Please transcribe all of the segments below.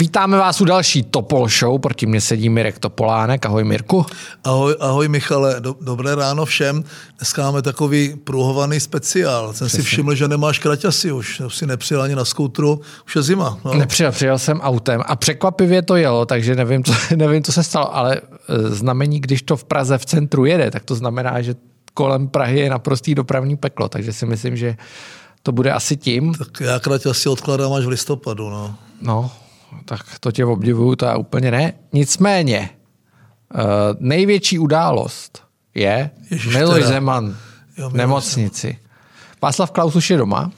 Vítáme vás u další Topol Show, proti mně sedí Mirek Topolánek. Ahoj Mirku. Ahoj, ahoj Michale, Do, dobré ráno všem. Dneska máme takový pruhovaný speciál. Jsem Přesně. si všiml, že nemáš kraťasy už, už si nepřijel ani na skoutru, už je zima. No. Nepřijel, přijel jsem autem a překvapivě to jelo, takže nevím, co, nevím, co se stalo, ale e, znamení, když to v Praze v centru jede, tak to znamená, že kolem Prahy je naprostý dopravní peklo, takže si myslím, že to bude asi tím. Tak já kraťasy odkládám až v listopadu. No. No, tak to tě obdivuju, to já úplně ne. Nicméně, uh, největší událost je Ježiš, Miloš teda. Zeman jo, v nemocnici. Václav Klaus už je doma.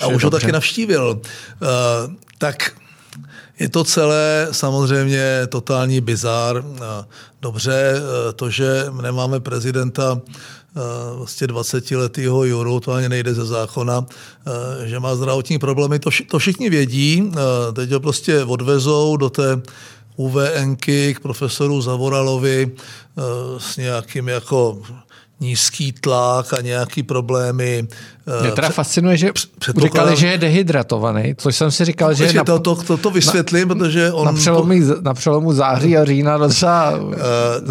A už ho taky navštívil. Uh, tak je to celé samozřejmě totální bizár. Dobře, to, že nemáme prezidenta vlastně 20 letého Juru, to ani nejde ze zákona, že má zdravotní problémy, to, to všichni vědí, teď ho prostě odvezou do té UVNky k profesoru Zavoralovi s nějakým jako nízký tlak a nějaký problémy. Mě teda fascinuje, že říkali, že je dehydratovaný, což jsem si říkal, že je na, to, to, to, to vysvětlím, na, protože on... Na přelomu, na přelomu září a října docela uh,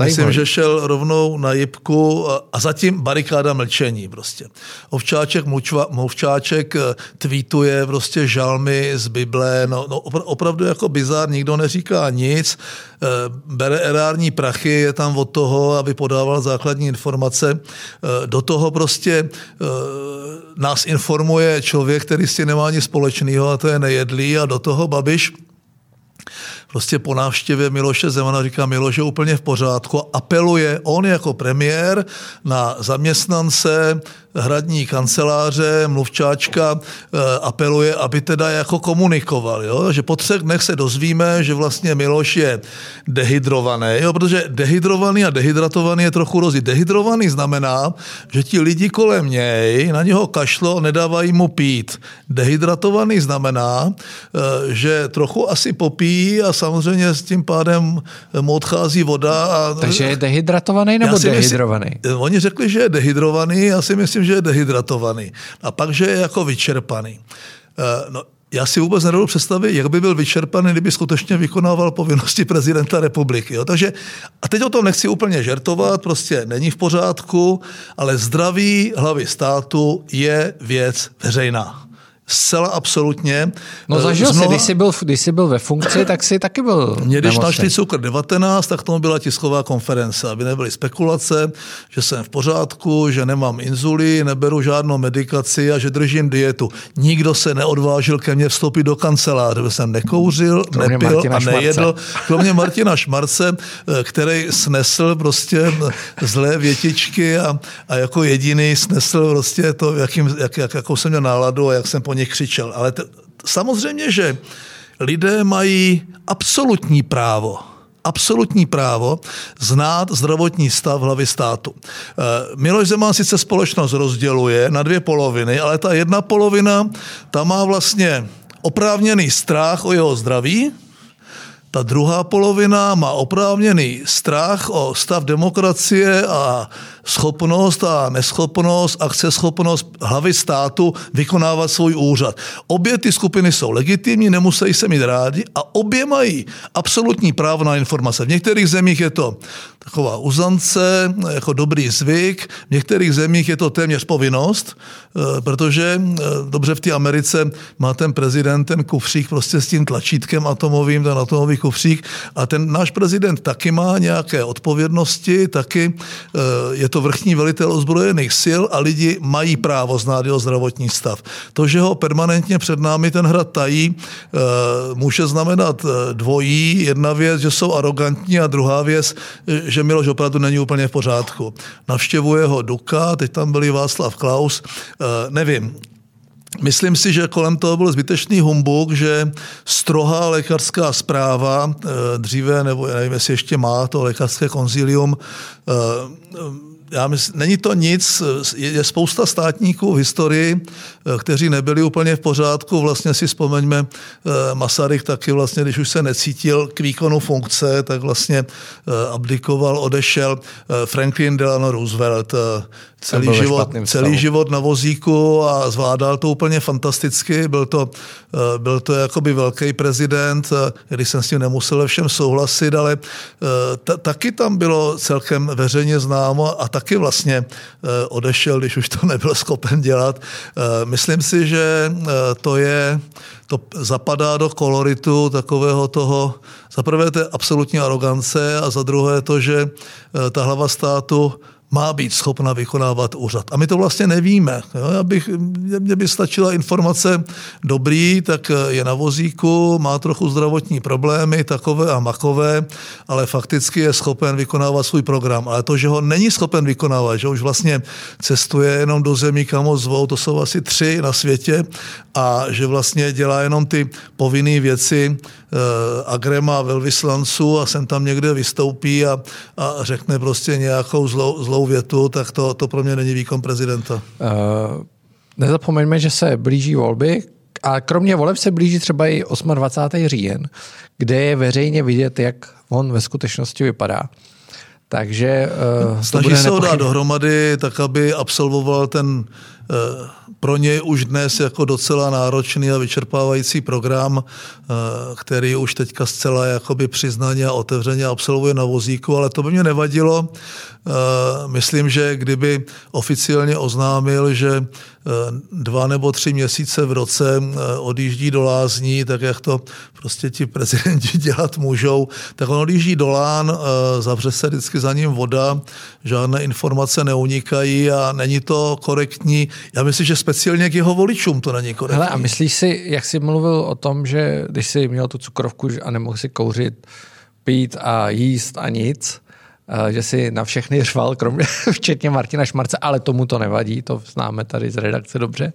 Myslím, že šel rovnou na jibku a, zatím barikáda mlčení prostě. Ovčáček, mučva, Movčáček eh, tweetuje prostě žalmy z Bible, no, no opravdu jako bizár, nikdo neříká nic, bere erární prachy, je tam od toho, aby podával základní informace. Do toho prostě nás informuje člověk, který s tím nemá nic společného a to je nejedlý a do toho Babiš. Prostě po návštěvě Miloše Zemana říká, Miloš je úplně v pořádku. Apeluje on jako premiér na zaměstnance hradní kanceláře, mluvčáčka eh, apeluje, aby teda jako komunikoval. Jo? Že po třech dnech se dozvíme, že vlastně Miloš je dehydrovaný, jo? protože dehydrovaný a dehydratovaný je trochu rozdíl. Dehydrovaný znamená, že ti lidi kolem něj na něho kašlo, nedávají mu pít. Dehydratovaný znamená, eh, že trochu asi popíjí a samozřejmě s tím pádem mu odchází voda. A... Takže je dehydratovaný nebo dehydrovaný? Myslím, oni řekli, že je dehydrovaný, já si myslím, že je dehydratovaný. A pak, že je jako vyčerpaný. Uh, no, já si vůbec nedovedu představit, jak by byl vyčerpaný, kdyby skutečně vykonával povinnosti prezidenta republiky. Jo? Takže, a teď o tom nechci úplně žertovat, prostě není v pořádku, ale zdraví hlavy státu je věc veřejná zcela absolutně. No zažil mnoha... jsi, když jsi, byl, když jsi byl ve funkci, tak jsi taky byl Mě když našli cukr 19, tak tomu byla tisková konference, aby nebyly spekulace, že jsem v pořádku, že nemám inzuli, neberu žádnou medikaci a že držím dietu. Nikdo se neodvážil ke mně vstoupit do kanceláře, že jsem nekouřil, kromě nepil Martina a nejedl. Šmarce. Kromě Martina Šmarce, eh, který snesl prostě zlé větičky a, a jako jediný snesl prostě to, jakým, jak, jak, jakou jsem měl náladu a jak jsem po nich křičel. Ale t- samozřejmě, že lidé mají absolutní právo absolutní právo znát zdravotní stav hlavy státu. Eh, Miloš Zeman sice společnost rozděluje na dvě poloviny, ale ta jedna polovina, ta má vlastně oprávněný strach o jeho zdraví, ta druhá polovina má oprávněný strach o stav demokracie a schopnost a neschopnost, akceschopnost hlavy státu vykonávat svůj úřad. Obě ty skupiny jsou legitimní, nemusí se mít rádi a obě mají absolutní právo na informace. V některých zemích je to taková uzance, jako dobrý zvyk, v některých zemích je to téměř povinnost, eh, protože eh, dobře v té Americe má ten prezident ten kufřík prostě s tím tlačítkem atomovým, ten atomový kufřík a ten náš prezident taky má nějaké odpovědnosti, taky eh, je to to vrchní velitel ozbrojených sil a lidi mají právo znát jeho zdravotní stav. To, že ho permanentně před námi ten hrad tají, eh, může znamenat eh, dvojí. Jedna věc, že jsou arrogantní a druhá věc, eh, že Miloš opravdu není úplně v pořádku. Navštěvuje ho Duka, teď tam byli Václav Klaus, nevím, Myslím si, že kolem toho byl zbytečný humbuk, že strohá lékařská zpráva, dříve, nebo nevím, jestli ještě má to lékařské konzilium, já myslím, není to nic, je, je spousta státníků v historii, kteří nebyli úplně v pořádku. Vlastně si vzpomeňme, Masaryk taky vlastně, když už se necítil k výkonu funkce, tak vlastně abdikoval, odešel. Franklin Delano Roosevelt celý, život, celý život na vozíku a zvládal to úplně fantasticky. Byl to, eh, byl to jakoby velký prezident, eh, když jsem s tím nemusel všem souhlasit, ale eh, taky tam bylo celkem veřejně známo a taky vlastně odešel, když už to nebyl schopen dělat. Myslím si, že to je, to zapadá do koloritu takového toho, za prvé je absolutní arogance a za druhé to, že ta hlava státu má být schopna vykonávat úřad. A my to vlastně nevíme. Jo? Já bych, mě by stačila informace dobrý, tak je na vozíku, má trochu zdravotní problémy, takové a makové, ale fakticky je schopen vykonávat svůj program. Ale to, že ho není schopen vykonávat, že už vlastně cestuje jenom do zemí, kam ho zvou, to jsou asi tři na světě, a že vlastně dělá jenom ty povinné věci eh, agrema velvyslanců a sem tam někde vystoupí a, a řekne prostě nějakou zlou, zlou celou větu, tak to, to pro mě není výkon prezidenta. Uh, nezapomeňme, že se blíží volby a kromě voleb se blíží třeba i 28. říjen, kde je veřejně vidět, jak on ve skutečnosti vypadá. Takže uh, Snaží se ho dát dohromady, tak aby absolvoval ten uh, pro něj už dnes jako docela náročný a vyčerpávající program, uh, který už teďka zcela jakoby přiznaně a otevřeně absolvuje na vozíku, ale to by mě nevadilo. Eh, myslím, že kdyby oficiálně oznámil, že eh, dva nebo tři měsíce v roce eh, odjíždí do lázní, tak jak to prostě ti prezidenti dělat můžou, tak on odjíždí do lán, zavře se vždycky za ním voda, žádné informace neunikají a není to korektní. Já myslím, že speciálně k jeho voličům to není korektní. Hele, a myslíš si, jak jsi mluvil o tom, že když jsi měl tu cukrovku a nemohl si kouřit, pít a jíst a nic, Eh, že si na všechny řval, kromě, včetně Martina Šmarce, ale tomu to nevadí, to známe tady z redakce dobře.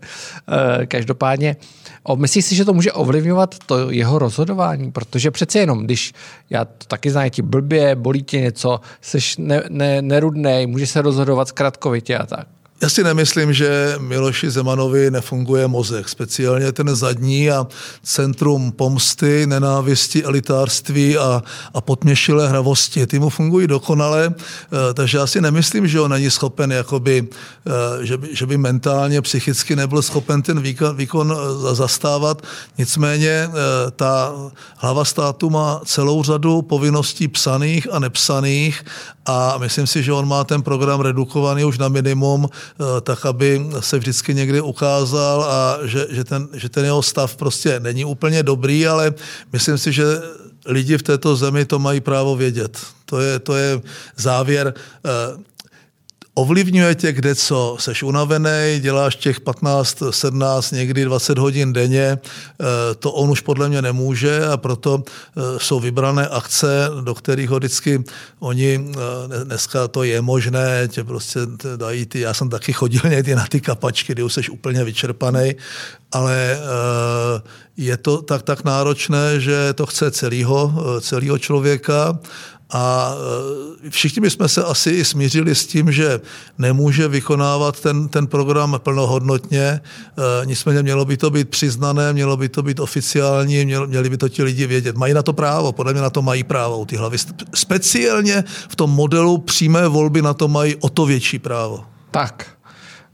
Eh, každopádně, myslíš si, že to může ovlivňovat to jeho rozhodování? Protože přece jenom, když já to taky znám, ti blbě, bolí tě něco, jsi ne, ne, nerudnej, může se rozhodovat zkratkovitě a tak. Já si nemyslím, že Miloši Zemanovi nefunguje mozek, speciálně ten zadní a centrum pomsty, nenávisti, elitářství a, a potměšilé hravosti. Ty mu fungují dokonale, eh, takže já si nemyslím, že on není schopen, jakoby, eh, že, by, že by mentálně, psychicky nebyl schopen ten výkon, výkon eh, zastávat. Nicméně ta hlava státu má celou řadu povinností psaných a nepsaných a myslím si, že on má ten program redukovaný už na minimum, tak aby se vždycky někdy ukázal a že, že, ten, že ten jeho stav prostě není úplně dobrý, ale myslím si, že lidi v této zemi to mají právo vědět. To je, to je závěr. Ovlivňuje tě kde co, seš unavený, děláš těch 15, 17, někdy 20 hodin denně, eh, to on už podle mě nemůže a proto eh, jsou vybrané akce, do kterých ho vždycky oni, eh, dneska to je možné, tě prostě dají ty, já jsem taky chodil někdy na ty kapačky, kdy už jsi úplně vyčerpaný, ale je to tak, tak náročné, že to chce celého, celého člověka a e, všichni bychom se asi i smířili s tím, že nemůže vykonávat ten, ten program plnohodnotně, e, nicméně mělo by to být přiznané, mělo by to být oficiální, měli by to ti lidi vědět. Mají na to právo, podle mě na to mají právo ty hlavy. Speciálně v tom modelu přímé volby na to mají o to větší právo. Tak,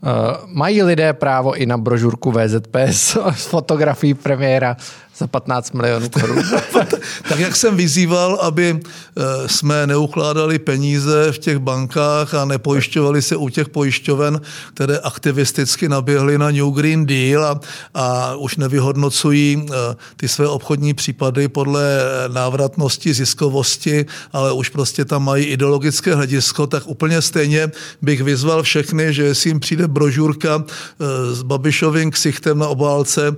Uh, mají lidé právo i na brožurku VZP s, s fotografií premiéra za 15 milionů korun. tak jak jsem vyzýval, aby eh, jsme neukládali peníze v těch bankách a nepojišťovali se u těch pojišťoven, které aktivisticky naběhly na New Green Deal a, a už nevyhodnocují eh, ty své obchodní případy podle návratnosti, ziskovosti, ale už prostě tam mají ideologické hledisko, tak úplně stejně bych vyzval všechny, že jestli jim přijde brožurka s Babišovým ksichtem na obálce,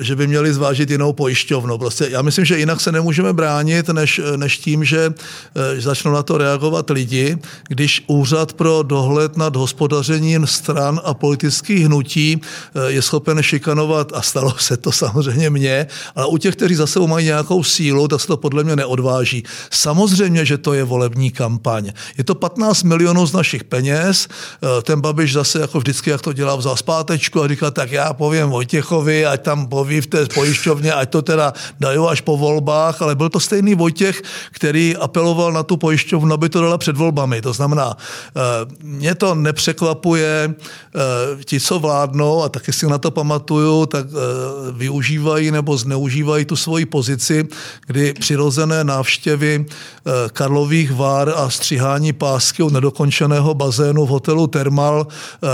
že by měli zvážit jinou pojišťovnu. Prostě já myslím, že jinak se nemůžeme bránit, než, než tím, že začnou na to reagovat lidi, když úřad pro dohled nad hospodařením stran a politických hnutí je schopen šikanovat, a stalo se to samozřejmě mně, ale u těch, kteří za sebou mají nějakou sílu, tak se to podle mě neodváží. Samozřejmě, že to je volební kampaň. Je to 15 milionů z našich peněz, eh, ten Babiš zase jako vždycky, jak to dělá, vzal zpátečku a říká, tak já povím Vojtěchovi, ať tam poví v té pojišťovně, ať to teda dají až po volbách, ale byl to stejný Vojtěch, který apeloval na tu pojišťovnu, aby to dala před volbami. To znamená, eh, mě to nepřekvapuje, eh, ti, co vládnou, a taky si na to pamatuju, tak využívají nebo zneužívají tu svoji pozici, kdy přirozené návštěvy Karlových vár a střihání pásky u nedokončeného bazénu v hotelu Thermal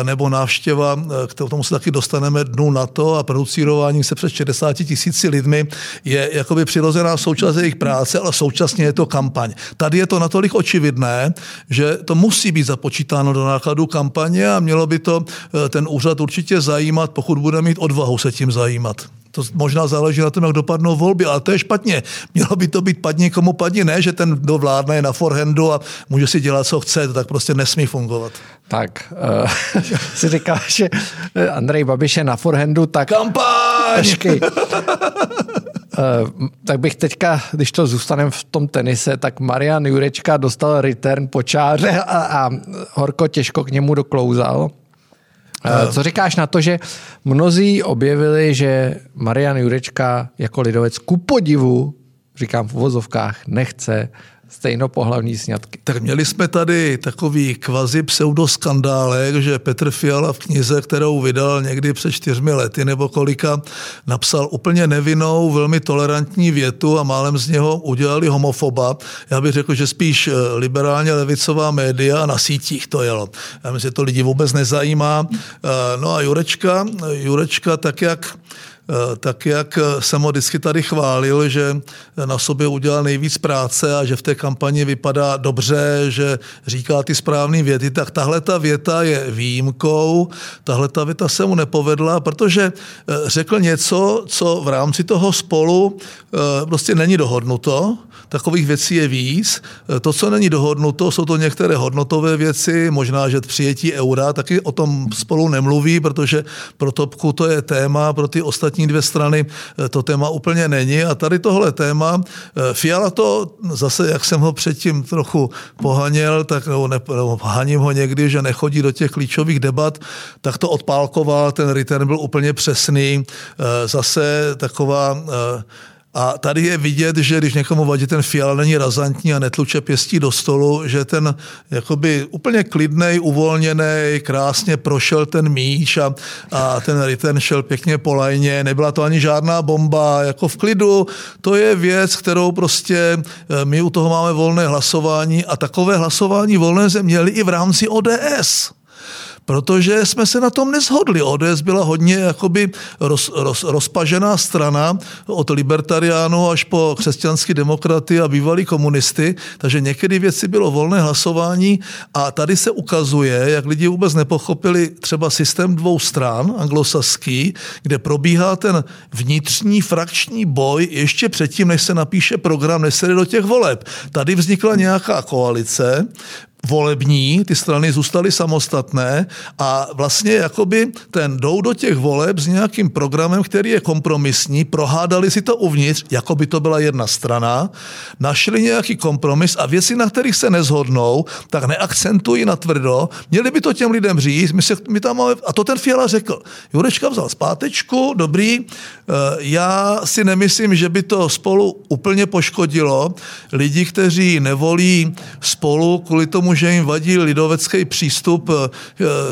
nebo návštěva, k tomu se taky dostaneme dnu na to a producírování se před 60 tisíci lidmi je jakoby přirozená součást jejich práce, ale současně je to kampaň. Tady je to natolik očividné, že to musí být započítáno do nákladů kampaně a mělo by to ten úřad určitě zajímat, pokud bude mít odvahu se tím zajímat. To možná záleží na tom, jak dopadnou volby, ale to je špatně. Mělo by to být padni komu padni, ne, že ten, kdo vládne, je na forehandu a může si dělat, co chce, to tak prostě nesmí fungovat. Tak, uh, si říkal, že Andrej Babiš je na forehandu, tak... Kampaň! Uh, tak bych teďka, když to zůstaneme v tom tenise, tak Marian Jurečka dostal return po čáře a, a Horko těžko k němu doklouzal. Eh, co říkáš na to, že mnozí objevili, že Marian Jurečka jako lidovec ku podivu, říkám v uvozovkách, nechce stejnopohlavní sňatky. Tak měli jsme tady takový kvazi pseudoskandálek, že Petr Fiala v knize, kterou vydal někdy před čtyřmi lety nebo kolika, napsal úplně nevinnou, velmi tolerantní větu a málem z něho udělali homofoba. Já bych řekl, že spíš eh, liberálně levicová média na sítích to jelo. Já myslím, že to lidi vůbec nezajímá. Eh, no a Jurečka, Jurečka tak jak tak jak jsem ho vždycky tady chválil, že na sobě udělal nejvíc práce a že v té kampani vypadá dobře, že říká ty správné věty, tak tahle ta věta je výjimkou, tahle ta věta se mu nepovedla, protože eh, řekl něco, co v rámci toho spolu eh, prostě není dohodnuto, takových věcí je víc. To, co není dohodnuto, jsou to některé hodnotové věci, možná, že přijetí eura, taky o tom spolu nemluví, protože pro Topku to je téma, pro ty ostatní ostatní dvě strany eh, to téma úplně není. A tady tohle téma, eh, Fiala to zase, jak jsem ho předtím trochu pohaněl, tak nebo, ne, nebo haním ho někdy, že nechodí do těch klíčových debat, tak to odpálkoval, ten return byl úplně přesný. Eh, zase taková a tady je vidět, že když někomu vadí ten fial není razantní a netluče pěstí do stolu, že ten jakoby úplně klidnej, uvolněný, krásně prošel ten míč a, a ten return šel pěkně po lajně. Nebyla to ani žádná bomba, jako v klidu. To je věc, kterou prostě eh, my u toho máme volné hlasování a takové hlasování volné jsme měli i v rámci ODS protože jsme se na tom neshodli. ODS byla hodně jakoby roz, roz, rozpažená strana od libertariánů až po křesťanský demokraty a bývalí komunisty, takže někdy věci bylo volné hlasování a tady se ukazuje, jak lidi vůbec nepochopili třeba systém dvou stran, anglosaský, kde probíhá ten vnitřní frakční boj ještě předtím, než se napíše program, než se jde do těch voleb. Tady vznikla nějaká koalice, volební, ty strany zůstaly samostatné a vlastně jakoby ten jdou do těch voleb s nějakým programem, který je kompromisní, prohádali si to uvnitř, jako by to byla jedna strana, našli nějaký kompromis a věci, na kterých se nezhodnou, tak neakcentují na tvrdo, měli by to těm lidem říct, my, se, my tam máme, a to ten Fiala řekl. Jurečka vzal zpátečku, dobrý, eh, já si nemyslím, že by to spolu úplně poškodilo lidi, kteří nevolí spolu kvůli tomu, tomu, že jim vadí lidovecký přístup eh,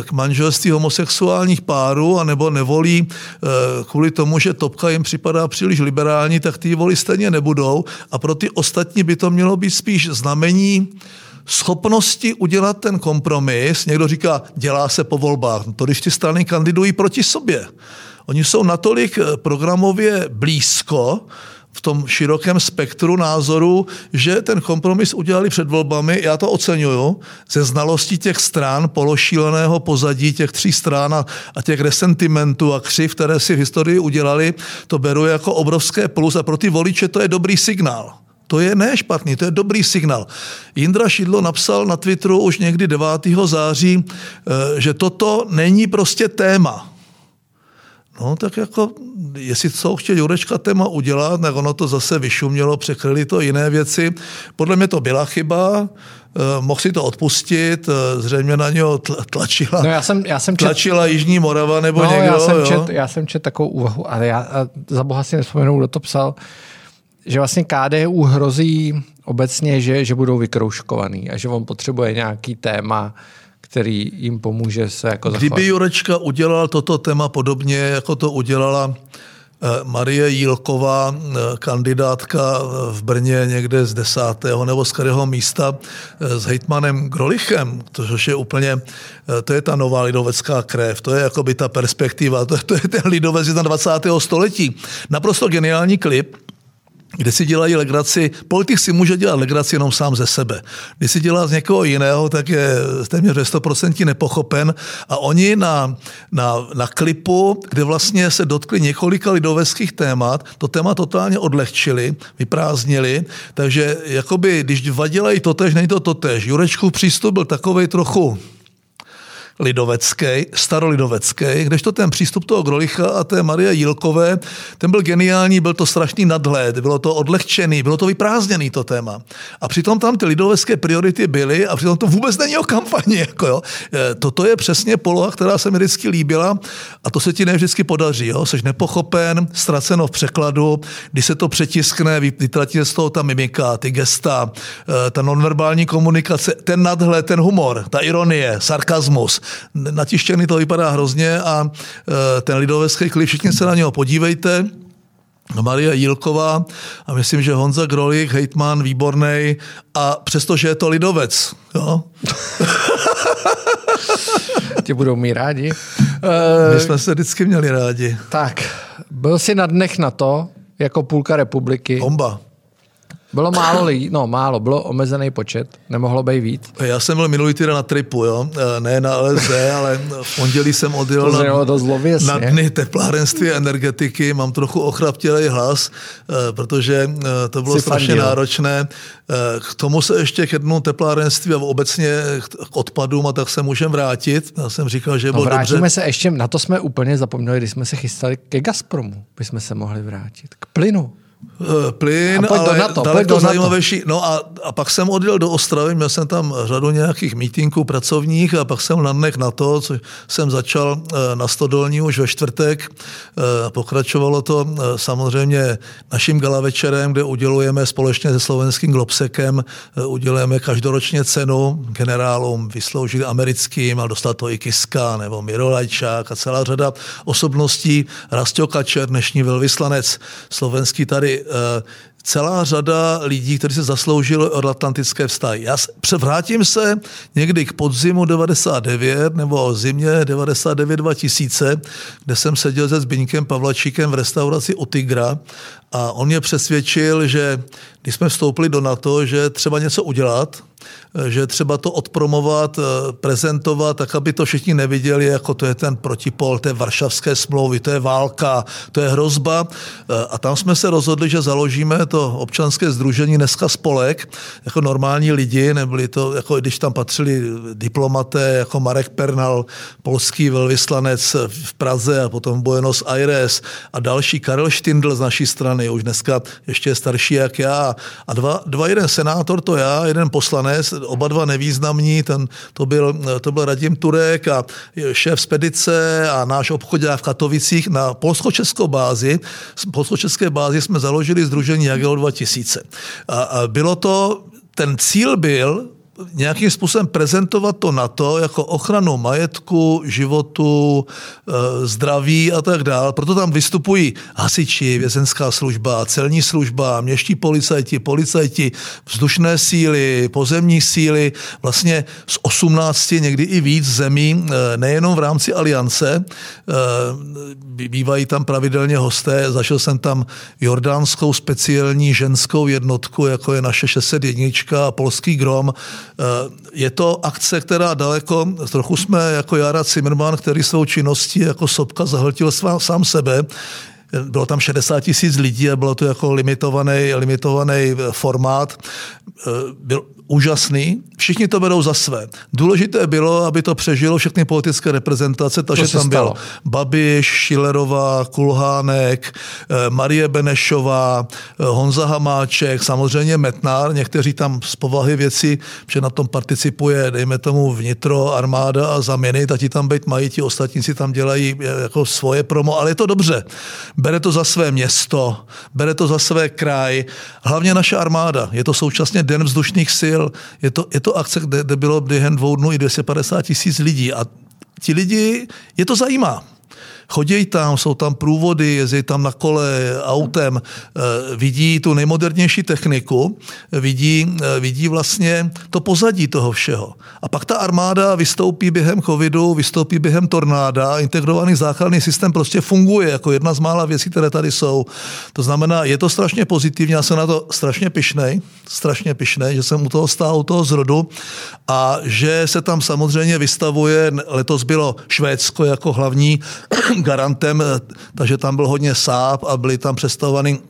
k manželství homosexuálních párů, anebo nevolí eh, kvůli tomu, že topka jim připadá příliš liberální, tak ty voli stejně nebudou. A pro ty ostatní by to mělo být spíš znamení schopnosti udělat ten kompromis. Někdo říká, dělá se po volbách. No to když ty strany kandidují proti sobě. Oni jsou natolik eh, programově blízko, v tom širokém spektru názorů, že ten kompromis udělali před volbami, já to oceňuju, ze znalostí těch stran, pološíleného pozadí těch tří stran a, a těch resentimentů a křiv, které si v historii udělali, to beru jako obrovské plus a pro ty voliče to je dobrý signál. To je ne špatný, to je dobrý signál. Jindra Šidlo napsal na Twitteru už někdy 9. září, eh, že toto není prostě téma. No tak jako, jestli co chtěl Jurečka téma udělat, tak ono to zase vyšumělo, překryli to jiné věci. Podle mě to byla chyba, eh, mohl si to odpustit, eh, zřejmě na něho tlačila, no já jsem, já jsem čet... tlačila Jižní Morava nebo no, někdo. Já jsem, jo? čet, já jsem čet takovou úvahu, ale já za boha si nespomenu, kdo to psal, že vlastně KDU hrozí obecně, že, že budou vykrouškovaný a že on potřebuje nějaký téma, který jim pomůže se jako zachovat. Kdyby Jurečka udělal toto téma podobně, jako to udělala eh, Marie Jílková, eh, kandidátka v Brně někde z desátého nebo z kterého místa eh, s hejtmanem Grolichem, což je úplně, to je ta nová lidovecká krev, to je jako by ta perspektiva, to je, to je ten lidovec z 20. století. Naprosto geniální klip, kde si dělají legraci, politik si může dělat legraci jenom sám ze sebe. Když si dělá z někoho jiného, tak je téměř 100% nepochopen a oni na, na, na klipu, kde vlastně se dotkli několika lidoveckých témat, to téma totálně odlehčili, vyprázdnili, takže jakoby, když vadělají totež, není to totež. Jurečkův přístup byl takový trochu lidovecký, starolidovecký, kdežto ten přístup toho Grolicha a té Marie Jílkové, ten byl geniální, byl to strašný nadhled, bylo to odlehčený, bylo to vyprázdněný to téma. A přitom tam ty lidovecké priority byly a přitom to vůbec není o kampani. Jako jo. E, toto je přesně poloha, která se mi vždycky líbila a to se ti ne vždycky podaří. Jo. Jsi nepochopen, ztraceno v překladu, když se to přetiskne, vytratí z toho ta mimika, ty gesta, e, ta nonverbální komunikace, ten nadhled, ten humor, ta ironie, sarkazmus natištěný to vypadá hrozně a e, ten lidovecký klip, všichni se na něho podívejte, Maria Jílková a myslím, že Honza Grolik, hejtman, výborný a přestože je to lidovec. Jo? Tě budou mít rádi. My jsme se vždycky měli rádi. Tak, byl jsi na dnech na to, jako půlka republiky. Bomba. Bylo málo lidí, no málo, bylo omezený počet, nemohlo být víc. Já jsem byl minulý týden na tripu, jo? E, ne na LSD, ale v pondělí jsem odjel to na, to zlověsně. na dny teplárenství a energetiky. Mám trochu ochraptělý hlas, e, protože e, to bylo Jsi strašně fandil. náročné. K tomu se ještě ke dnu teplárenství a obecně k odpadům a tak se můžeme vrátit. Já jsem říkal, že no, bylo vrátíme dobře. se ještě, na to jsme úplně zapomněli, když jsme se chystali ke Gazpromu, bychom se mohli vrátit. K plynu. Eh, plyn, ale NATO, daleko zajímavější. No a, a pak jsem odjel do Ostravy, měl jsem tam řadu nějakých mítinků pracovních a pak jsem na dnech na to, co jsem začal eh, na Stodolní už ve čtvrtek. Eh, pokračovalo to samozřejmě naším gala večerem, kde udělujeme společně se slovenským Globsekem, udělujeme každoročně cenu generálům vysloužili americkým, a dostal to i Kiska nebo Miro Lajčák a celá řada osobností. Rastio Kačer, dnešní velvyslanec slovenský tady Eh, celá řada lidí, kteří se zasloužili od atlantické vztahy. Já vrátím se někdy k podzimu 99 nebo zimě 99 2000, kde jsem seděl se Zbyňkem Pavlačíkem v restauraci u Tigra a on mě přesvědčil, že když jsme vstoupili do NATO, že třeba něco udělat, že třeba to odpromovat, eh, prezentovat, tak aby to všichni neviděli, jako to je ten protipol té varšavské smlouvy, to je válka, to je hrozba. Eh, a tam jsme se rozhodli, že založíme to občanské združení dneska spolek, jako normální lidi, nebyli to, jako když tam patřili diplomaté, jako Marek Pernal, polský velvyslanec v Praze a potom Buenos Aires a další Karel Štindl z naší strany, už dneska ještě je starší jak já. A dva, dva jeden senátor, to já, jeden poslanec, oba dva nevýznamní, ten, to, byl, to byl Radim Turek a šéf spedice a náš obchodák v Katovicích na polsko-české bázi. polsko-české bázi jsme založili Združení Jagel 2000. A, a bylo to, ten cíl byl nějakým způsobem prezentovat to na to jako ochranu majetku, životu, eh, zdraví a tak dále. Proto tam vystupují hasiči, vězenská služba, celní služba, měští policajti, policajti, vzdušné síly, pozemní síly, vlastně z 18, někdy i víc zemí, eh, nejenom v rámci aliance. Eh, bývají tam pravidelně hosté, zažil jsem tam jordánskou speciální ženskou jednotku, jako je naše 601 a polský grom, je to akce, která daleko, trochu jsme jako Jara Zimmerman, který svou činností jako sopka zahltil sám sebe, bylo tam 60 tisíc lidí a bylo to jako limitovaný, limitovaný formát. Eh, byl, úžasný, všichni to berou za své. Důležité bylo, aby to přežilo všechny politické reprezentace, takže tam byl Babiš, Šilerová, Kulhánek, eh, Marie Benešová, eh, Honza Hamáček, samozřejmě Metnár, někteří tam z povahy věci, že na tom participuje, dejme tomu vnitro, armáda a zaminy, tak ti tam být mají, ti ostatní si tam dělají eh, jako svoje promo, ale je to dobře. Bere to za své město, bere to za své kraj, hlavně naše armáda. Je to současně Den vzdušných sil, je to, je to akce, kde, kde bylo během dvou dnů i 250 tisíc lidí. A ti lidi, je to zajímá chodí tam, jsou tam průvody, jezdí tam na kole, autem, eh, vidí tu nejmodernější techniku, vidí, eh, vidí vlastně to pozadí toho všeho. A pak ta armáda vystoupí během covidu, vystoupí během tornáda, integrovaný záchranný systém prostě funguje jako jedna z mála věcí, které tady jsou. To znamená, je to strašně pozitivní, já jsem na to strašně pišnej, strašně pišnej, že jsem u toho stál, u toho zrodu a že se tam samozřejmě vystavuje, letos bylo Švédsko jako hlavní garantem, takže tam byl hodně sáp a byli tam představovaný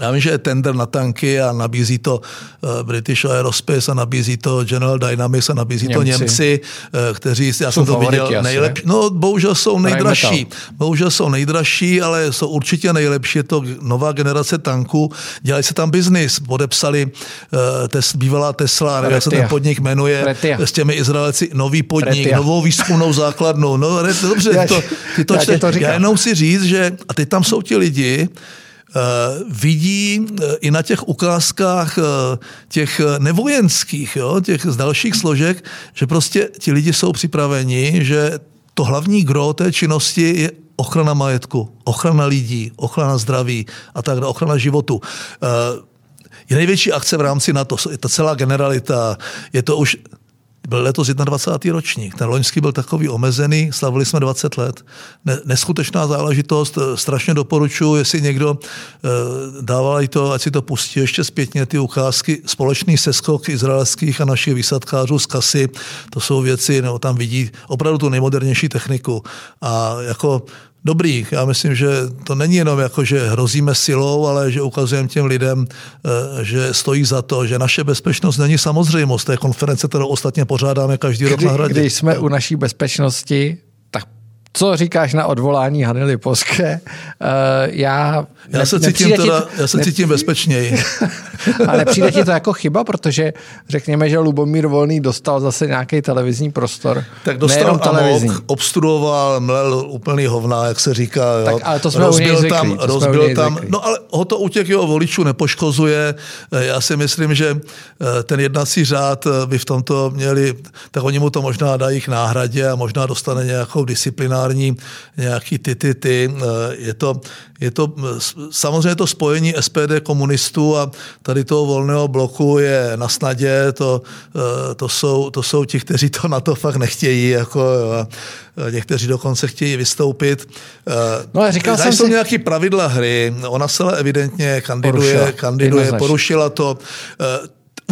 já vím, že je tender na tanky a nabízí to eh, British Aerospace a nabízí to General Dynamics a nabízí Němci. to Němci, eh, kteří, já jsou jsem to viděl, nejlepší. No, bohužel jsou nejdražší. Bohužel jsou nejdražší, ale jsou určitě nejlepší. Je to nová generace tanků. Dělají se tam biznis. Podepsali uh, tes, bývalá Tesla, nevím, jak se ten podnik jmenuje, Retia. s těmi Izraelci, nový podnik, Retia. novou výzkumnou základnu. No, dobře, já, to, ty to, já, to já jenom si říct, že a teď tam jsou ti lidi, Eh, vidí eh, i na těch ukázkách eh, těch nevojenských, jo, těch z dalších složek, že prostě ti lidi jsou připraveni, že to hlavní gro té činnosti je ochrana majetku, ochrana lidí, ochrana zdraví a tak dále, ochrana životu. Je největší akce v rámci NATO, je to celá generalita, je to už byl letos 21. ročník. Ten loňský byl takový omezený, slavili jsme 20 let. Neskutečná záležitost, eh, strašně doporučuji, jestli někdo eh, dával to, ať si to pustí ještě zpětně, ty ukázky, společný seskok izraelských a našich výsadkářů z kasy, to jsou věci, nebo tam vidí opravdu tu nejmodernější techniku. A jako dobrých. Já myslím, že to není jenom jako, že hrozíme silou, ale že ukazujeme těm lidem, eh, že stojí za to, že naše bezpečnost není samozřejmost té konference, kterou ostatně pořádáme každý rok na hradě. Když jsme u naší bezpečnosti, co říkáš na odvolání Hany Lipovské? Uh, já, já, se cítím teda, to, já se ne, cítím bezpečněji. a nepřijde ti to jako chyba, protože řekněme, že Lubomír Volný dostal zase nějaký televizní prostor. Tak dostal televizní. amok, obstruoval, mlel úplný hovna, jak se říká. Jo. Tak, ale to jsme rozbil zvyklí, tam, to rozbil tam, no ale ho to u těch jeho voličů nepoškozuje. Eh, já si myslím, že eh, ten jednací řád by v tomto měli, tak oni mu to možná dají k náhradě a možná dostane nějakou disciplínu binární nějaký ty, ty, ty. Eh, je to, je to samozřejmě to spojení SPD komunistů a tady toho volného bloku je na snadě, to, eh, to, jsou, to jsou ti, kteří to na to fakt nechtějí, jako, a někteří dokonce chtějí vystoupit. Eh, no, ale říkal jsem jsou si... nějaké pravidla hry, ona se evidentně kandiduje, porušila, kandiduje porušila to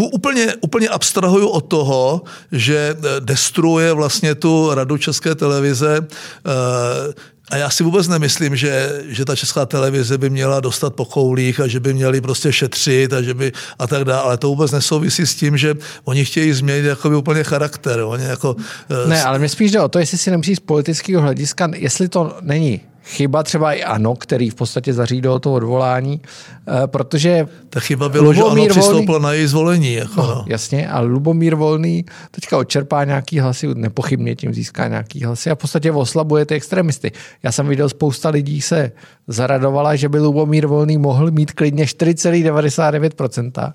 úplně, úplně abstrahuju od toho, že eh, destruuje vlastně tu radu České televize eh, a já si vůbec nemyslím, že, že ta česká televize by měla dostat po koulích a že by měli prostě šetřit a že by a tak dále. Ale to vůbec nesouvisí s tím, že oni chtějí změnit jakoby úplně charakter. Oni jako, eh, ne, ale mě spíš jde o to, jestli si nemyslíš z politického hlediska, jestli to není chyba třeba i ANO, který v podstatě zařídil to odvolání, eh, protože... Ta chyba bylo, že ANO přistoupilo na její zvolení. Jako no, no. Jasně, a Lubomír Volný teďka odčerpá nějaký hlasy, nepochybně tím získá nějaký hlasy a v podstatě oslabuje ty extremisty. Já jsem viděl, spousta lidí se zaradovala, že by Lubomír Volný mohl mít klidně 4,99%.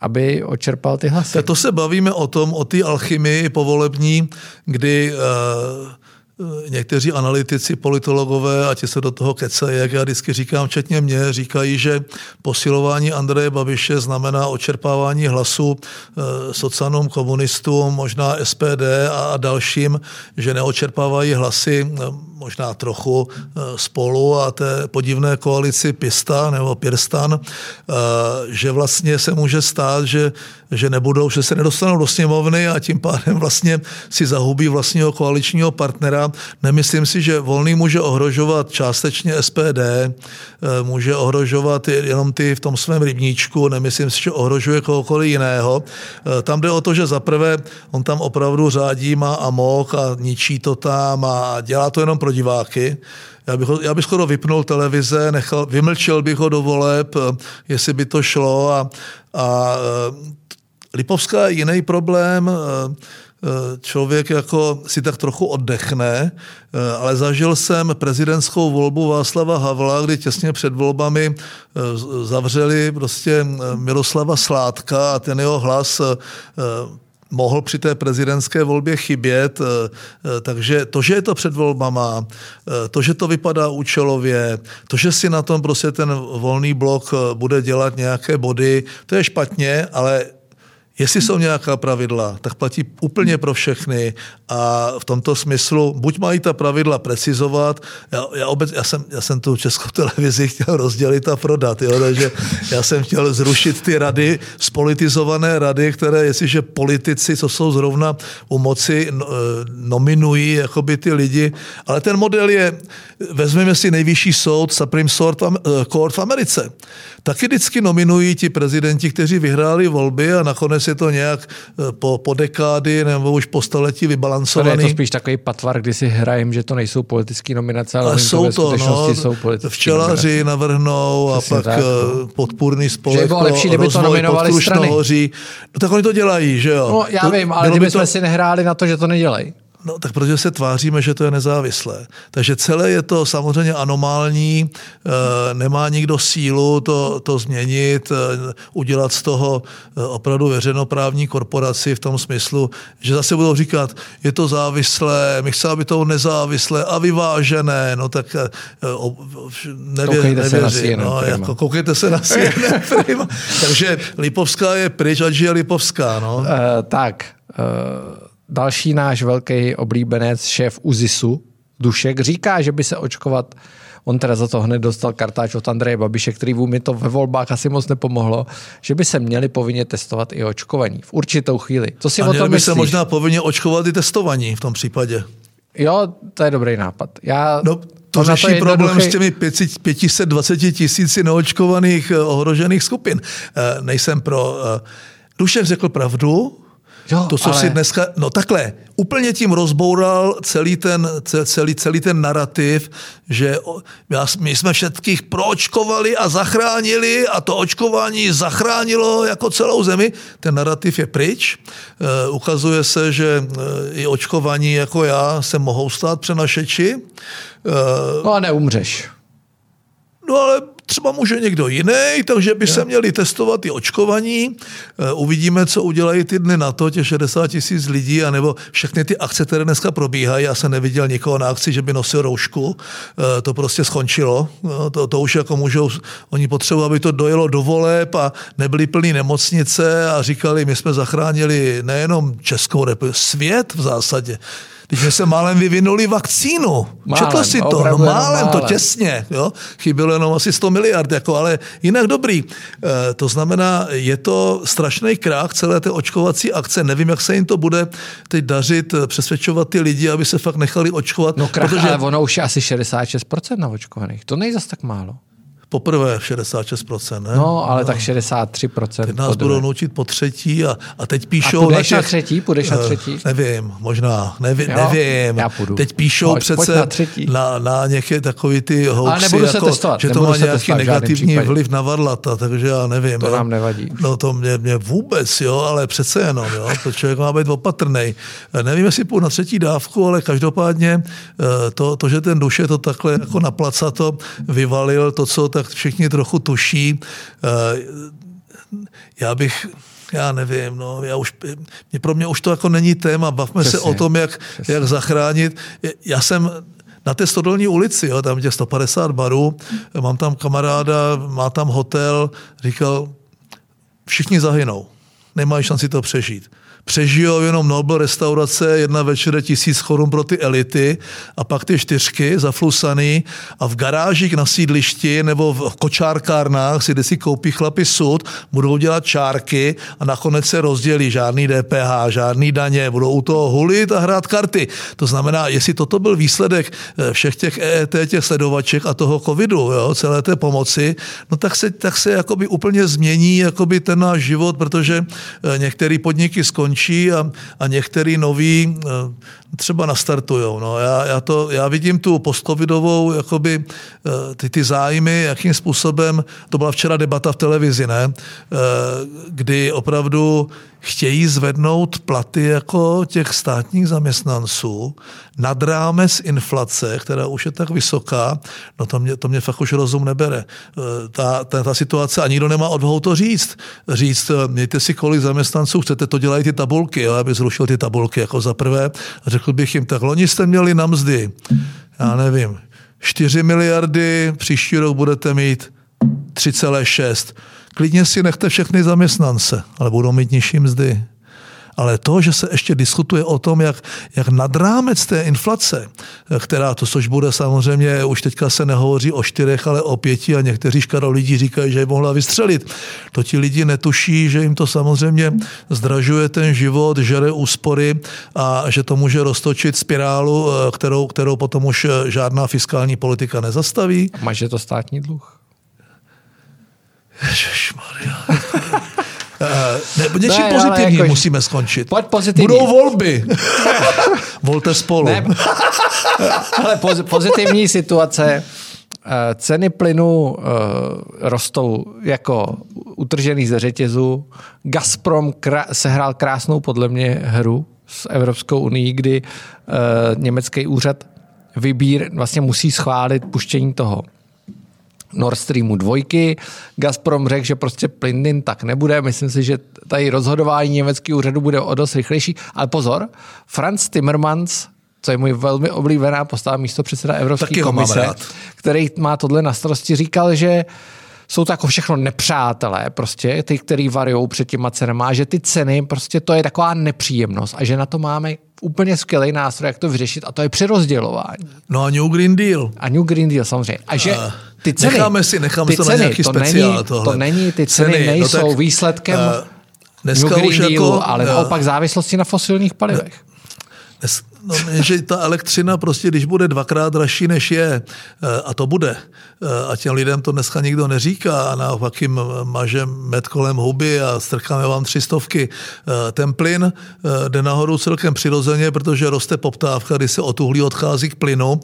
aby očerpal ty hlasy. Tak to se bavíme o tom, o té alchymii povolební, kdy uh, někteří analytici, politologové, a ti se do toho kecají, jak já vždycky říkám, včetně mě, říkají, že posilování Andreje Babiše znamená očerpávání hlasu e, socanům, komunistům, možná SPD a dalším, že neočerpávají hlasy možná trochu spolu a té podivné koalici Pista nebo Pirstan, že vlastně se může stát, že, že nebudou, že se nedostanou do sněmovny a tím pádem vlastně si zahubí vlastního koaličního partnera Nemyslím si, že volný může ohrožovat částečně SPD, eh, může ohrožovat jenom ty v tom svém rybníčku, nemyslím si, že ohrožuje kohokoliv jiného. Eh, tam jde o to, že zaprvé on tam opravdu řádí, má amok a ničí to tam a dělá to jenom pro diváky. Já bych, já bych skoro vypnul televize, nechal, vymlčel bych ho do voleb, eh, jestli by to šlo a, a Lipovská je jiný problém. Eh, člověk jako si tak trochu oddechne, eh, ale zažil jsem prezidentskou volbu Václava Havla, kdy těsně před volbami eh, zavřeli prostě Miroslava Sládka a ten jeho hlas mohl při té prezidentské volbě chybět, takže to, že je to před volbama, to, že to vypadá účelově, to, že si na tom prostě ten volný blok bude dělat nějaké body, to je špatně, ale Jestli jsou nějaká pravidla, tak platí úplně pro všechny a v tomto smyslu buď mají ta pravidla precizovat, já, já, obec, já, jsem, já jsem tu českou televizi chtěl rozdělit a prodat, jo, takže já jsem chtěl zrušit ty rady, spolitizované rady, které jestliže politici, co jsou zrovna u moci, no, eh, nominují jakoby ty lidi, ale ten model je, vezmeme si nejvyšší soud, Supreme eh, Court v Americe, taky vždycky nominují ti prezidenti, kteří vyhráli volby a nakonec je to nějak eh, po, po dekády nebo už po století vybalancovaný. Ale je to spíš takový patvar, kdy si hrajem, že to nejsou politické nominace, ale, ale jsou to, no, jsou Včelaři nominace. navrhnou Přesně a pak tak, no. podpůrný spolek že bylo lepší, kdyby to nominovali strany. Hoří. No tak oni to dělají, že jo? No já to, vím, ale kdyby to... jsme si nehráli na to, že to nedělají. No tak protože se tváříme, že to je nezávislé. Takže celé je to samozřejmě anomální, eh, nemá nikdo sílu to, to změnit, eh, udělat z toho eh, opravdu veřejnoprávní korporaci v tom smyslu, že zase budou říkat, je to závislé, my chceme, aby to nezávislé a vyvážené, no tak nevě, koukejte nevěří. Se na no, jako, koukejte se na CNN Takže Lipovská je pryč, ať je Lipovská. No. Uh, tak, uh další náš velký oblíbenec, šéf UZISu, Dušek, říká, že by se očkovat On teda za to hned dostal kartáč od Andreje Babiše, který mi to ve volbách asi moc nepomohlo, že by se měli povinně testovat i očkovaní v určitou chvíli. Co si A o tom by se možná povinně očkovat i testovaní v tom případě. Jo, to je dobrý nápad. Já no, to řeší to problém s těmi 500, 520 tisíci neočkovaných eh, ohrožených skupin. Eh, nejsem pro... Eh, Dušek řekl pravdu, Jo, to, co ale... si dneska, no takhle, úplně tím rozboural celý ten, celý, celý ten narrativ, že my jsme všetkých proočkovali a zachránili a to očkování zachránilo jako celou zemi. Ten narrativ je pryč. E, ukazuje se, že e, i očkovaní jako já se mohou stát přenašeči. E, no a neumřeš. No ale třeba může někdo jiný, takže by se měli testovat i očkovaní. Eh, uvidíme, co udělají ty dny na to, těch 60 tisíc lidí, anebo všechny ty akce, které dneska probíhají. Já jsem neviděl nikoho na akci, že by nosil roušku. Eh, to prostě skončilo. No, to, to už jako můžou, oni potřebují, aby to dojelo do voleb a nebyly plný nemocnice a říkali, my jsme zachránili nejenom Českou republiku, svět v zásadě že se málem vyvinuli vakcínu. Málem, Četl si to? No málem, to těsně. Jo? Chybělo jenom asi 100 miliard, jako, ale jinak dobrý. E, to znamená, je to strašný krák celé té očkovací akce. Nevím, jak se jim to bude teď dařit, eh, přesvědčovat ty lidi, aby se fakt nechali očkovat. No krach, protože... ale ono už je asi 66% na očkovaných. To nejde zas tak málo. Poprvé 66%, ne? No, ale no. tak 63%. Teď nás budou nutit po třetí a, a teď píšou... A půjdeš na, těch, na třetí? Půjdeš na eh, třetí? Nevím, možná, nevi, jo, nevím. Já půjdu. Teď píšou pojď, přece na, třetí. na, na nějaké takový ty hoaxy, jako, testovat, že to má nějaký negativní vliv na varlata, takže já nevím. To jo. nám nevadí. No to mě, mě vůbec, jo, ale přece jenom, jo, to člověk má být opatrný. Nevím, jestli půjdu na třetí dávku, ale každopádně eh, to, to že ten duše to takhle jako na placato vyvalil, to, co tak všichni trochu tuší. Eh, já bych, já nevím, no, já už, mě, pro mě už to jako není téma, bavme Přesně. se o tom, jak, jak zachránit. Já jsem na té Stodolní ulici, jo, tam těch 150 barů, mám tam kamaráda, má tam hotel, říkal, všichni zahynou, nemají šanci to přežít přežijou jenom Nobel restaurace, jedna večer tisíc korun pro ty elity a pak ty čtyřky zaflusaný a v garážích na sídlišti nebo v kočárkárnách si, si koupí chlapi sud, budou dělat čárky a nakonec se rozdělí žádný DPH, žádný daně, budou u toho hulit a hrát karty. To znamená, jestli toto byl výsledek eh, všech těch EET, těch sledovaček a toho covidu, jo, celé té pomoci, no tak se, tak se jakoby úplně změní jakoby ten náš život, protože eh, některé podniky skončí končí a, a některý noví eh, třeba nastartujou. No, já, já, to, já vidím tu postcovidovou, jakoby, eh, ty, ty zájmy, jakým způsobem, to byla včera debata v televizi, ne? Eh, kdy opravdu chtějí zvednout platy jako těch státních zaměstnanců nad rámec inflace, která už je tak vysoká, no to mě, to mě fakt už rozum nebere. E, ta, ta, ta situace, a nikdo nemá odvahu to říct. Říct, e, mějte si kolik zaměstnanců chcete, to dělají ty tabulky, jo, aby zrušil ty tabulky jako za prvé. A řekl bych jim, tak loni jste měli na mzdy, já nevím, 4 miliardy, příští rok budete mít 3,6 Klidně si nechte všechny zaměstnance, ale budou mít nižší mzdy. Ale to, že se ještě diskutuje o tom, jak, jak nad rámec té inflace, která to, což bude samozřejmě, už teďka se nehovoří o čtyřech, ale o pěti a někteří škaro lidi říkají, že je mohla vystřelit. To ti lidi netuší, že jim to samozřejmě zdražuje ten život, žere úspory a že to může roztočit spirálu, kterou, kterou potom už žádná fiskální politika nezastaví. Máš to státní dluh? Ježišmarja. Uh, něčím ne, pozitivním jako, musíme skončit. Pojď pozitivní. Budou volby. Volte spolu. Ne, ale pozitivní situace. Eh, ceny plynu uh, rostou jako utržený ze řetězu. Gazprom krá- sehrál krásnou podle mě hru s Evropskou unii, kdy uh, německý úřad vybír vlastně musí schválit puštění toho Nord Streamu dvojky. Gazprom řekl, že prostě plyn tak nebude. Myslím si, že tady rozhodování německého úřadu bude o dost rychlejší. Ale pozor, Franz Timmermans co je můj velmi oblíbená postava místo předseda Evropské komise, který má tohle na starosti, říkal, že jsou to jako všechno nepřátelé, prostě ty, který varují před těma cenama, že ty ceny, prostě to je taková nepříjemnost a že na to máme úplně skvělý nástroj, jak to vyřešit a to je přerozdělování. No a New Green Deal. A New Green Deal samozřejmě. A že ty ceny, necháme si, necháme ty to ceny, na nějaký to speciál není, tohle. To není, ty ceny, ceny no nejsou no tak, výsledkem uh, New Green už Dealu, jako, ale uh, naopak závislosti na fosilních palivech. Dnes, No, že ta elektřina prostě, když bude dvakrát dražší, než je, eh, a to bude, eh, a těm lidem to dneska nikdo neříká, a naopak jim mažem med kolem huby a strkáme vám tři stovky. Eh, ten plyn jde nahoru celkem přirozeně, protože roste poptávka, kdy se od uhlí odchází k plynu,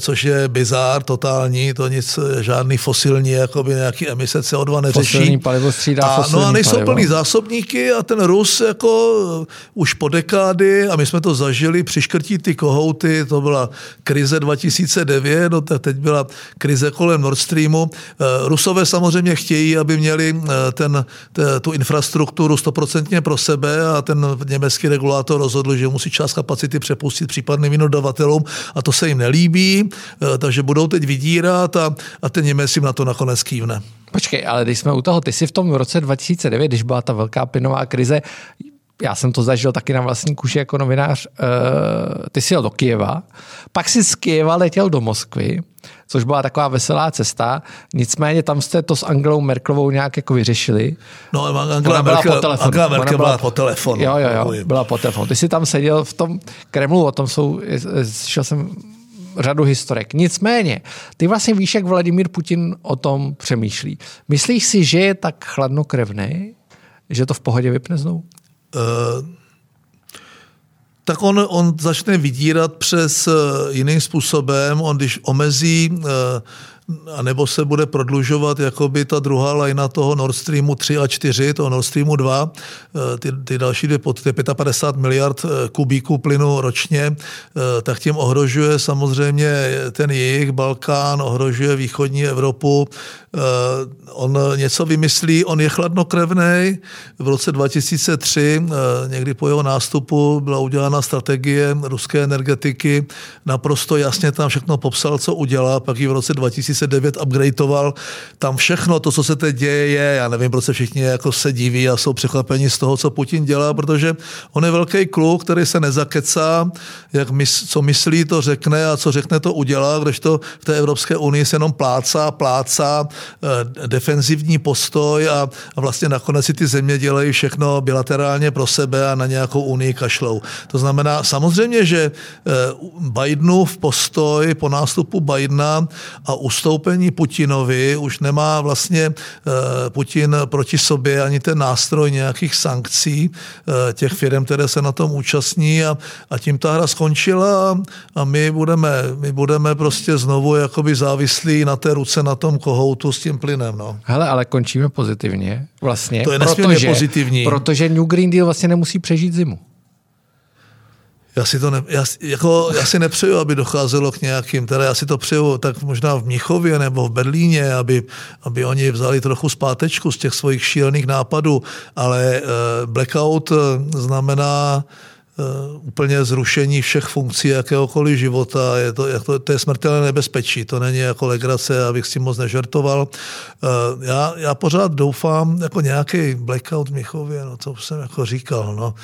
což je bizár totální, to nic, žádný fosilní, jakoby nějaký emise CO2 neřeší. Fosilní palivo střídá a, fosilní No a nejsou palivo. plný zásobníky a ten Rus jako už po dekády, a my jsme to zažili při škrtí ty kohouty, to byla krize 2009, no teď byla krize kolem Nord Streamu. Eh, Rusové samozřejmě chtějí, aby měli eh, ten, tu infrastrukturu stoprocentně pro sebe a ten německý regulátor rozhodl, že musí část kapacity přepustit případným dodavatelům a to se jim nelíbí, eh, takže budou teď vydírat a, a ten Němec jim na to nakonec kývne. Počkej, ale když jsme u toho, ty jsi v tom roce 2009, když byla ta velká plynová krize, já jsem to zažil taky na vlastní kuši jako novinář, uh, ty jsi jel do Kijeva, pak si z Kijeva letěl do Moskvy, což byla taková veselá cesta, nicméně tam jste to s Angelou Merklovou nějak jako vyřešili. No, Angela byla Merkel, po telefonu. Angela Merkel byla, byla po telefonu. Jo, jo, jo, byla po telefonu. Ty jsi tam seděl v tom Kremlu, o tom jsou, šel jsem řadu historek. Nicméně, ty vlastně víš, jak Vladimír Putin o tom přemýšlí. Myslíš si, že je tak chladnokrevný, že to v pohodě vypne znovu? Eh, tak on, on začne vydírat přes eh, jiným způsobem. On když omezí eh, a nebo se bude prodlužovat jakoby ta druhá lajna toho Nord Streamu 3 a 4, toho Nord Streamu 2, eh, ty, ty další dvě pod 55 miliard eh, kubíků plynu ročně, eh, tak tím ohrožuje samozřejmě ten jejich Balkán, ohrožuje východní Evropu, on něco vymyslí, on je chladnokrevný. V roce 2003, někdy po jeho nástupu, byla udělána strategie ruské energetiky, naprosto jasně tam všechno popsal, co udělá, pak ji v roce 2009 upgradeoval. Tam všechno, to, co se teď děje, je, já nevím, proč se všichni jako se diví a jsou překvapeni z toho, co Putin dělá, protože on je velký kluk, který se nezakecá, jak mys, co myslí, to řekne a co řekne, to udělá, to v té Evropské unii se jenom plácá, plácá, eh, defenzivní postoj a, a vlastně nakonec si ty země dělají všechno bilaterálně pro sebe a na nějakou unii kašlou. To znamená samozřejmě, že eh, Bidenův postoj po nástupu Bidena a ustoupení Putinovi už nemá vlastně eh, Putin proti sobě ani ten nástroj nějakých sankcí eh, těch firm, které se na tom účastní a, a tím ta hra skončila a, my, budeme, my budeme prostě znovu jakoby závislí na té ruce, na tom kohoutu s tím plynem. No. Hele, ale končíme pozitivně vlastně. To je protože, pozitivní. Protože New Green Deal vlastně nemusí přežít zimu. Já si, to ne, já, jako, já si nepřeju, aby docházelo k nějakým, teda já si to přeju tak možná v Mnichově nebo v Berlíně, aby, aby oni vzali trochu zpátečku z těch svých šílených nápadů, ale uh, blackout znamená Eh, úplně zrušení všech funkcí jakéhokoliv života. Je to, to, to je smrtelné nebezpečí, to není jako legrace, abych s tím moc nežertoval. Eh, já, já pořád doufám, jako nějaký blackout v Michově, no to jsem jako říkal, no,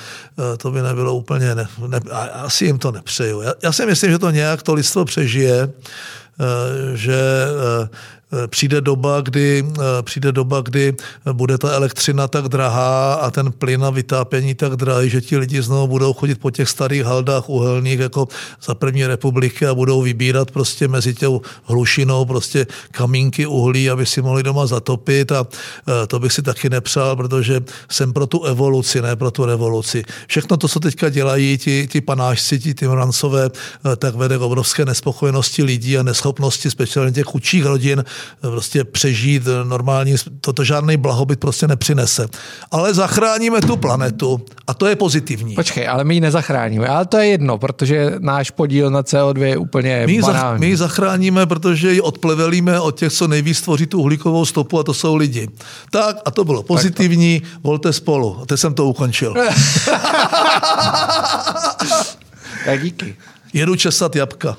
eh, to by nebylo úplně, ne, ne, asi jim to nepřeju. Já, já si myslím, že to nějak to lidstvo přežije, že Eh, přijde doba, kdy, eh, přijde doba, kdy bude ta elektřina tak drahá a ten plyn a vytápění tak drahý, že ti lidi znovu budou chodit po těch starých haldách uhelných jako za první republiky a budou vybírat prostě mezi tou hlušinou prostě kamínky uhlí, aby si mohli doma zatopit a eh, to bych si taky nepřál, protože jsem pro tu evoluci, ne pro tu revoluci. Všechno to, co teďka dělají ti, ti panášci, ti Timrancové, tak vede k obrovské nespokojenosti lidí a neschopnosti speciálně těch chudších rodin prostě přežít normální, toto žádný blahobyt prostě nepřinese. Ale zachráníme tu planetu a to je pozitivní. Počkej, ale my ji nezachráníme, ale to je jedno, protože náš podíl na CO2 je úplně my banální. my ji zachráníme, protože ji odplevelíme od těch, co nejvíc tvoří tu uhlíkovou stopu a to jsou lidi. Tak a to bylo pozitivní, to... volte spolu. A teď jsem to ukončil. tak díky. Jedu česat jabka.